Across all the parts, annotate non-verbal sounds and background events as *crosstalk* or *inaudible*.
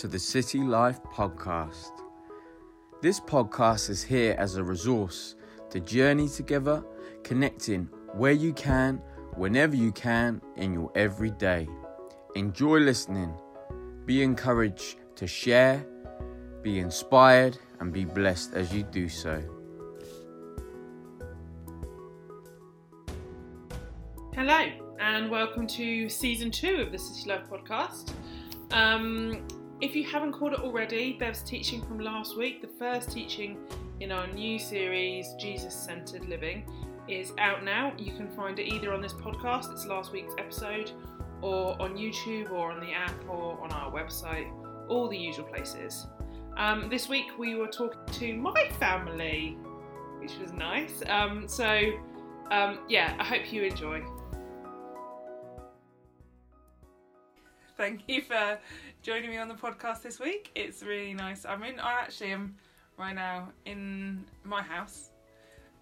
To the City Life Podcast. This podcast is here as a resource to journey together, connecting where you can, whenever you can, in your everyday. Enjoy listening, be encouraged to share, be inspired, and be blessed as you do so. Hello, and welcome to season two of the City Life podcast. Um, if you haven't caught it already, Bev's teaching from last week, the first teaching in our new series, Jesus Centered Living, is out now. You can find it either on this podcast, it's last week's episode, or on YouTube, or on the app, or on our website, all the usual places. Um, this week we were talking to my family, which was nice. Um, so, um, yeah, I hope you enjoy. Thank you for joining me on the podcast this week. It's really nice. I'm in. I actually am right now in my house,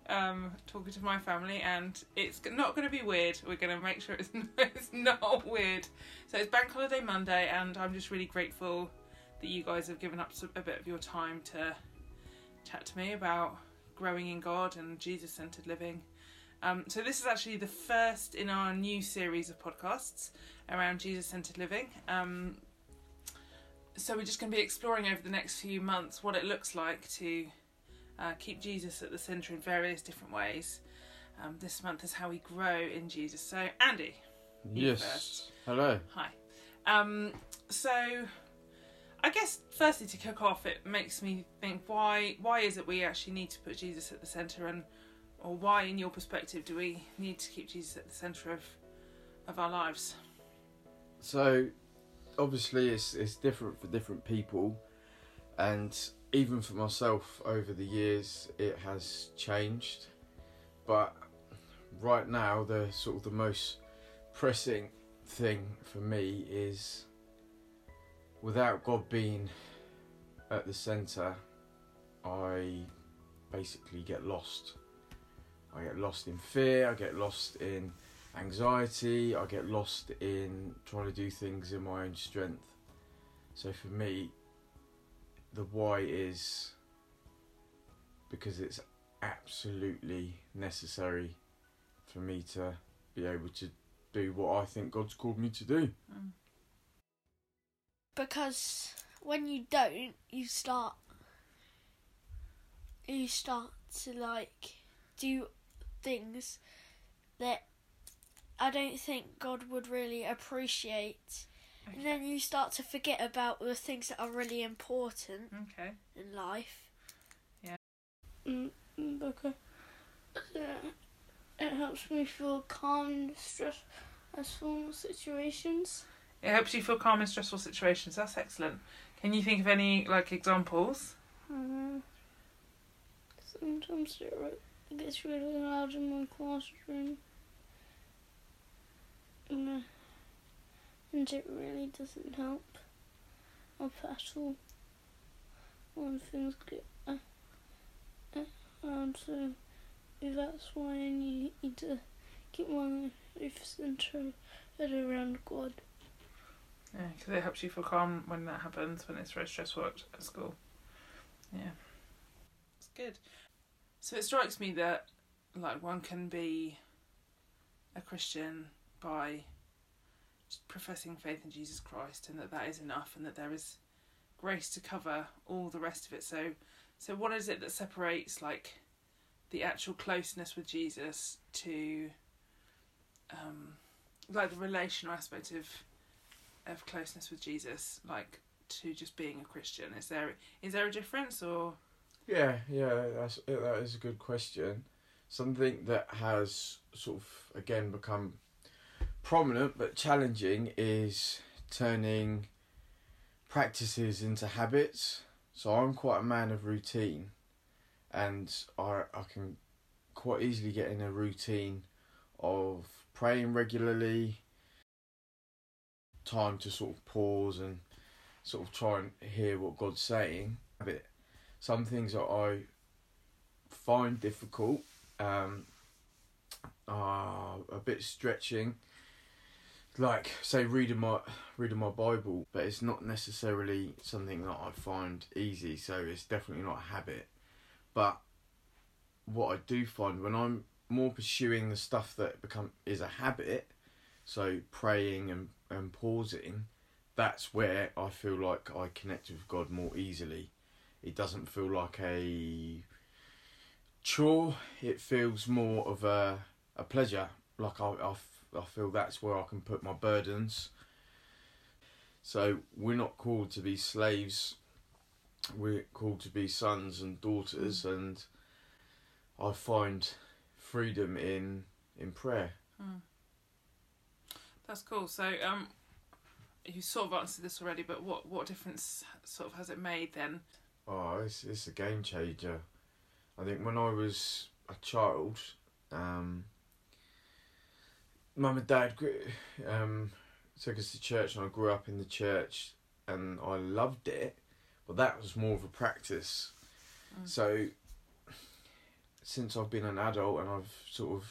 um, talking to my family, and it's not going to be weird. We're going to make sure *laughs* it's it's not weird. So it's Bank Holiday Monday, and I'm just really grateful that you guys have given up a bit of your time to chat to me about growing in God and Jesus-centered living. Um, so this is actually the first in our new series of podcasts around Jesus-centered living. Um, so we're just going to be exploring over the next few months what it looks like to uh, keep Jesus at the centre in various different ways. Um, this month is how we grow in Jesus. So Andy, Yes. first. Hello. hi. Um, so I guess firstly to kick off, it makes me think why why is it we actually need to put Jesus at the centre and or why in your perspective do we need to keep Jesus at the centre of of our lives? So, obviously, it's it's different for different people, and even for myself over the years, it has changed. But right now, the sort of the most pressing thing for me is without God being at the centre, I basically get lost. I get lost in fear. I get lost in anxiety. I get lost in trying to do things in my own strength. So for me, the why is because it's absolutely necessary for me to be able to do what I think God's called me to do. Mm. because when you don't, you start you start to like do things that I don't think God would really appreciate. And then you start to forget about the things that are really important Okay. in life. Yeah. Mm, because uh, it helps me feel calm in stressful situations. It helps you feel calm in stressful situations. That's excellent. Can you think of any like examples? Um, sometimes it, it gets really loud in my classroom. And, it really doesn't help up at all when things get and so that's why I need to keep my life centered around God. Yeah, because it helps you feel calm when that happens, when it's very stressful at school. Yeah, it's good. So it strikes me that like one can be a Christian by professing faith in Jesus Christ, and that that is enough, and that there is grace to cover all the rest of it. So, so what is it that separates like the actual closeness with Jesus to um, like the relational aspect of of closeness with Jesus, like to just being a Christian? Is there is there a difference or Yeah, yeah, that's eh, that is a good question. Something that has sort of again become prominent but challenging is turning practices into habits. So I'm quite a man of routine, and I I can quite easily get in a routine of praying regularly, time to sort of pause and sort of try and hear what God's saying. Habit some things that I find difficult um, are a bit stretching, like say reading my reading my Bible, but it's not necessarily something that I find easy. So it's definitely not a habit. But what I do find when I'm more pursuing the stuff that become is a habit, so praying and and pausing, that's where I feel like I connect with God more easily. It doesn't feel like a chore. It feels more of a a pleasure. Like I, I, I feel that's where I can put my burdens. So we're not called to be slaves. We're called to be sons and daughters, and I find freedom in in prayer. Mm. That's cool. So, um, you sort of answered this already, but what what difference sort of has it made then? Oh, it's it's a game changer. I think when I was a child, um, mum and dad um, took us to church, and I grew up in the church, and I loved it. But that was more of a practice. Mm. So, since I've been an adult and I've sort of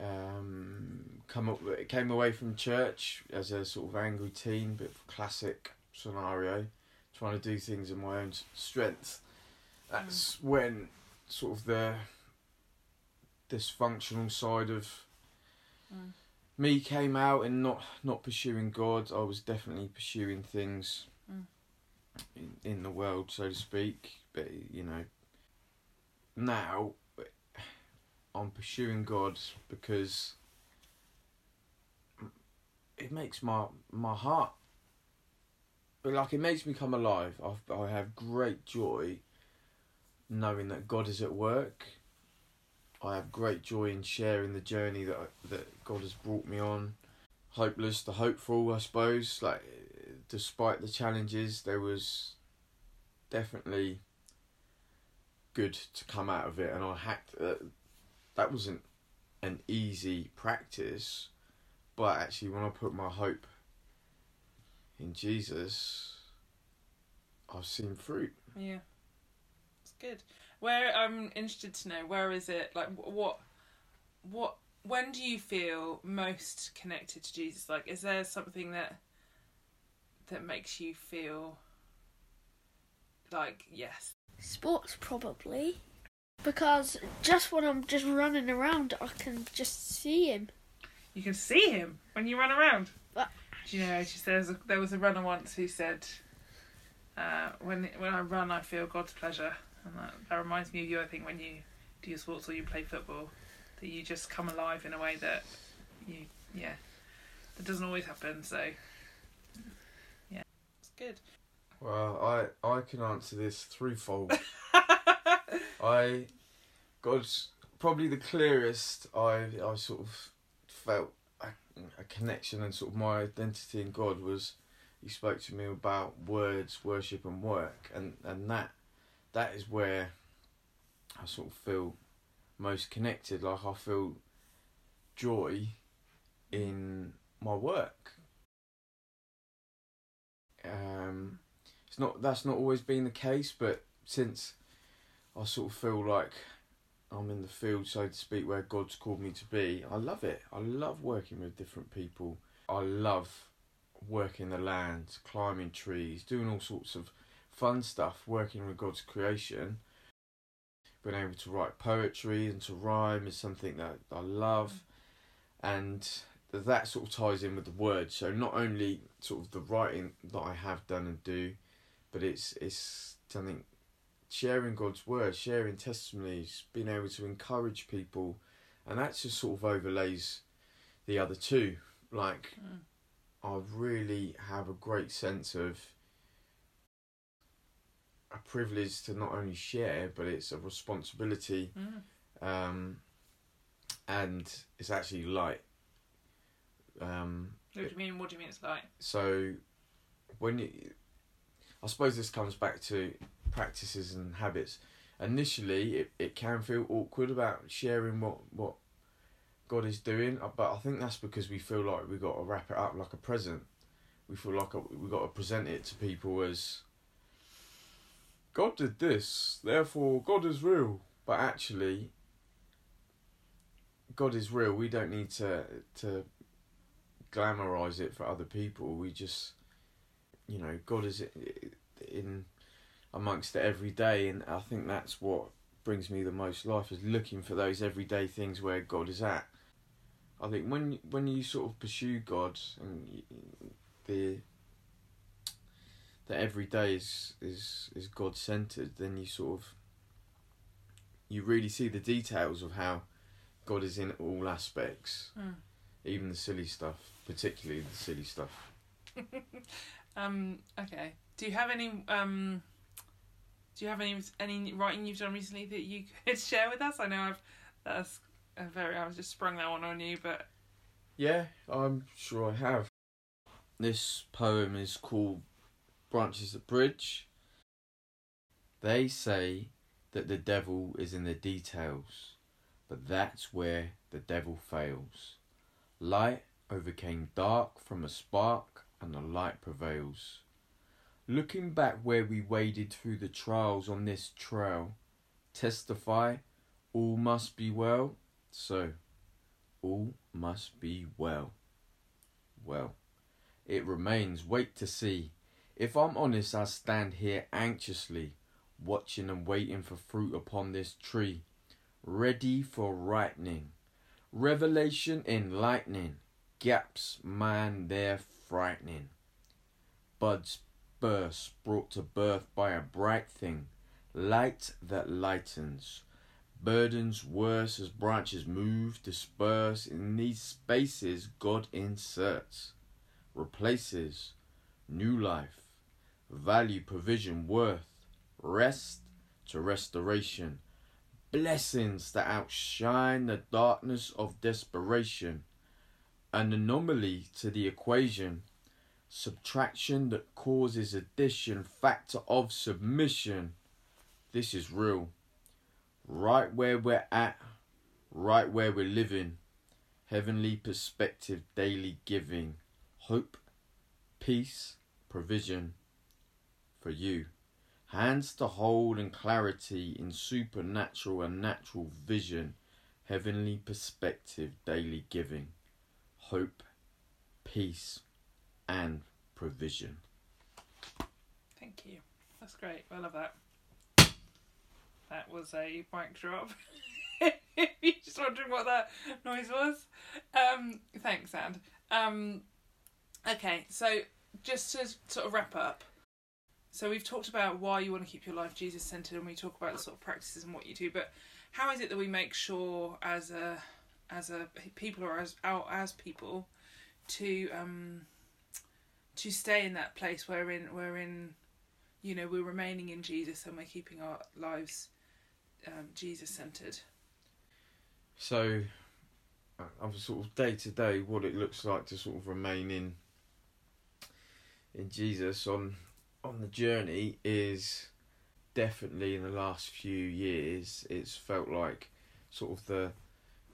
um, come up, came away from church as a sort of angry teen, bit of classic scenario, trying to do things in my own strength. That's when sort of the dysfunctional side of Mm. me came out and not not pursuing God. I was definitely pursuing things Mm. in, in the world, so to speak. But you know, now I'm pursuing God because it makes my my heart like it makes me come alive. I've, I have great joy knowing that God is at work. I have great joy in sharing the journey that I, that God has brought me on. Hopeless to hopeful, I suppose. Like, despite the challenges, there was definitely good to come out of it, and I hacked. Uh, that wasn't an easy practice, but actually, when I put my hope in Jesus, I've seen fruit. Yeah, it's good. Where I'm interested to know where is it like what what when do you feel most connected to Jesus? Like, is there something that that makes you feel like yes? Sports probably. Because just when I'm just running around, I can just see him. You can see him when you run around. Do you know? She says there was a runner once who said, uh, "When when I run, I feel God's pleasure," and that, that reminds me of you. I think when you do your sports or you play football, that you just come alive in a way that you yeah that doesn't always happen. So yeah, it's good. Well, I I can answer this threefold. *laughs* I God's probably the clearest I I sort of felt a, connection and sort of my identity in God was he spoke to me about words, worship and work and, and that that is where I sort of feel most connected. Like I feel joy in my work. Um it's not that's not always been the case, but since I sort of feel like I'm in the field, so to speak, where God's called me to be. I love it. I love working with different people. I love working the land, climbing trees, doing all sorts of fun stuff, working with God's creation. Being able to write poetry and to rhyme is something that I love, and that sort of ties in with the words. So not only sort of the writing that I have done and do, but it's it's something sharing God's word, sharing testimonies, being able to encourage people, and that just sort of overlays the other two. Like Mm. I really have a great sense of a privilege to not only share, but it's a responsibility, Mm. um, and it's actually light. Um, What do you mean? What do you mean? It's light? so when you, I suppose this comes back to practices and habits. Initially, it, it can feel awkward about sharing what what God is doing, uh, but I think that's because we feel like we've got to wrap it up like a present. We feel like we've got to present it to people as God did this, therefore God is real. But actually, God is real. We don't need to to glamorize it for other people. We just, you know, God is in amongst it every day, and I think that's what brings me the most life is looking for those everyday things where God is at. I think when when you sort of pursue God and the the everyday is is is God centered, then you sort of you really see the details of how God is in all aspects, Mm. even the silly stuff, particularly the silly stuff. *laughs* um, okay. Do you have any um, do you have any any writing you've done recently that you could *laughs* share with us? I know I've that's a very I was just sprung that one on you, but Yeah, I'm sure I have. This poem is called Branches at Bridge. They say that the devil is in the details, but that's where the devil fails. Light overcame dark from a spark, and the light prevails. Looking back where we waded through the trials on this trail, testify all must be well. So, all must be well. Well, it remains wait to see. If I'm honest, I stand here anxiously, watching and waiting for fruit upon this tree, ready for ripening. Revelation enlightening, gaps man they're frightening. Buds burst, brought to birth by a bright thing, light that lightens. Burdens worse as branches move, disperse. In these spaces God inserts, replaces, new life, value, provision, worth, rest to restoration, blessings that outshine the darkness of desperation, an anomaly to the equation, subtraction that causes addition, factor of submission. This is real right where we're at, right where we're living. Heavenly perspective, daily giving, hope, peace, provision for you. Hands to hold and clarity in supernatural and natural vision. Heavenly perspective, daily giving, hope, peace, and provision. thank you. That's great. I love that. That was a mic drop. *laughs* you're just wondering what that noise was. Um, thanks, And. Um, okay, so just to sort of wrap up. So we've talked about why you want to keep your life Jesus centered, and we talk about the sort of practices and what you do. But how is it that we make sure, as a as a people or as as people, to um to stay in that place where in we're in, you know, we're remaining in Jesus and we're keeping our lives um, Jesus centered. So, uh, I'm sort of day to day what it looks like to sort of remain in in Jesus on on the journey is definitely in the last few years it's felt like sort of the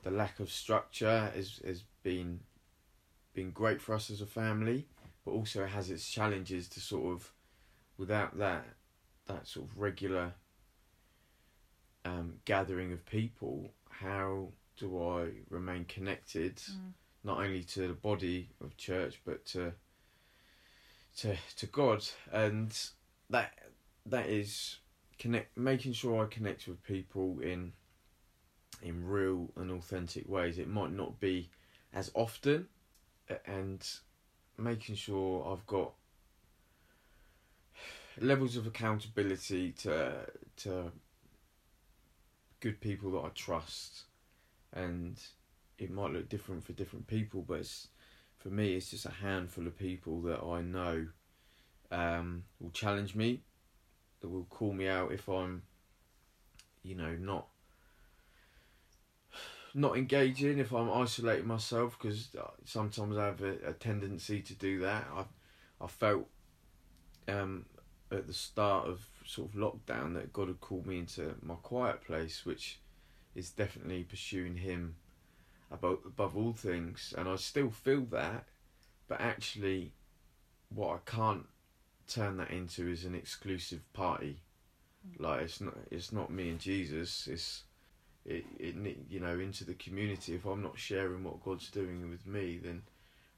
the lack of structure has has been been great for us as a family but also it has its challenges to sort of without that that sort of regular um, gathering of people how do I remain connected not only to the body of church but to to to God? And that that is connect making sure I connect with people in in real and authentic ways. It might not be as often and making sure I've got levels of accountability to to good people that I trust. And it might look different for different people but for me it's just a handful of people that I know um, will challenge me that will call me out if I'm you know not not engaging if I'm isolating myself because sometimes I have a, a tendency to do that. I I felt um, at the start of sort of lockdown that God had called me into my quiet place which is definitely pursuing him above above all things. And I still feel that but actually what I can't turn that into is an exclusive party. Like it's not it's not me and Jesus. It's it, it you know into the community. If I'm not sharing what God's doing with me then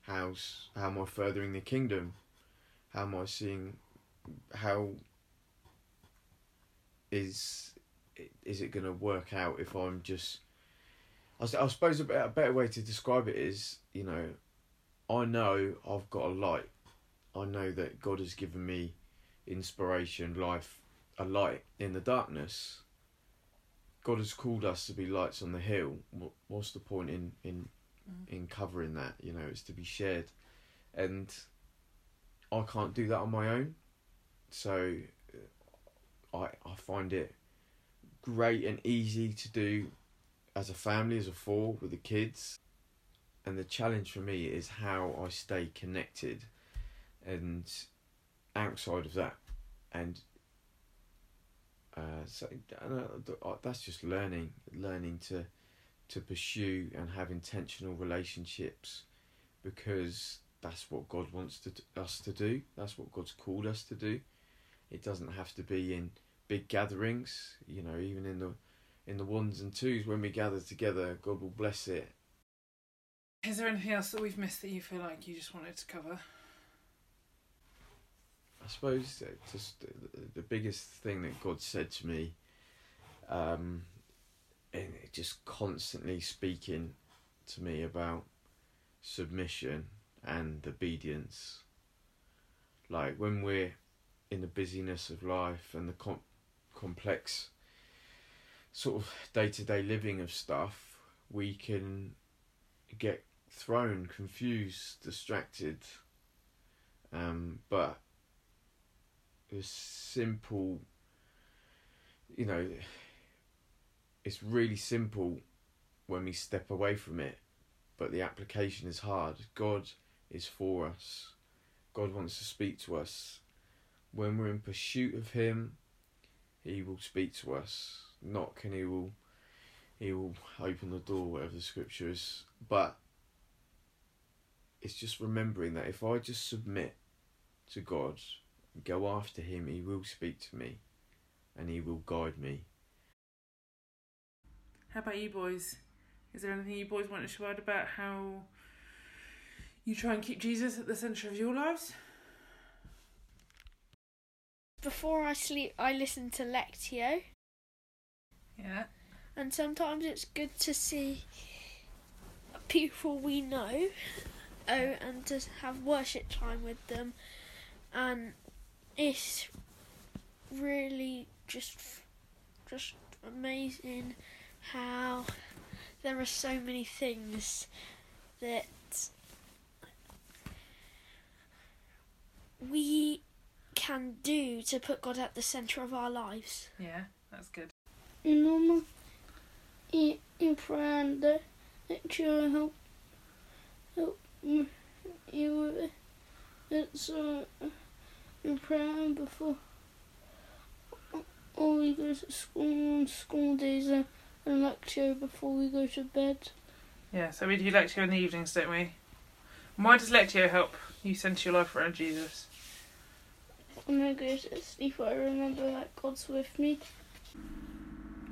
how's how am I furthering the kingdom? How am I seeing how is is it going to work out if I'm just I suppose a better way to describe it is you know I know I've got a light. I know that God has given me inspiration life a light in the darkness God has called us to be lights on the hill. What's the point in in Mm. in covering that you know? It's to be shared. And I can't do that on my own. So uh, I I find it great and easy to do as a family as a four with the kids. And the challenge for me is how I stay connected and outside of that. And so I uh, that's just learning learning to to pursue and have intentional relationships because that's what God wants to, us to do. That's what God's called us to do. It doesn't have to be in big gatherings you know even in the in the ones and twos. When we gather together God will bless it. Is there anything else that we've missed that you feel like you just wanted to cover? I suppose just the, the biggest thing that God said to me, um, and just constantly speaking to me about submission and obedience. Like when we're in the busyness of life and the com- complex sort of day to day living of stuff, we can get thrown, confused, distracted. Um, but the simple you know it's really simple when we step away from it but the application is hard. God is for us. God wants to speak to us. When we're in pursuit of him he will speak to us. Knock and he will he will open the door whatever the scripture is. But it's just remembering that if i just submit to god go after him, he will speak to me and he will guide me. How about you boys? Is there anything you boys want to share about how you try and keep Jesus at the centre of your lives? Before I sleep, I listen to Lectio, Yeah. and sometimes it's good to see people we know, oh, and to have worship time with them, and it's really just, just amazing how there are so many things that we can do to put God at the centre of our lives. Yeah, that's good. Normal in, in prayer and the Lectio help help you with it. It's uh, in prayer before or we go to school on school days uh, and Lectio before we go to bed. Yeah, so we do Lectio in the evenings, don't we? And Why does Lectio help you centre your life around Jesus? When I go to sleep, I remember that God's with me.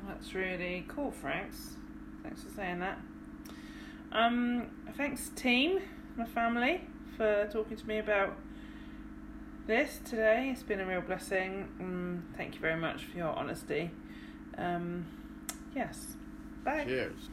That's really cool, Franks. Thanks for saying that. Um, thanks, team, my family, for talking to me about this today. It's been a real blessing. Um, thank you very much for your honesty. Um, yes. Bye. Cheers.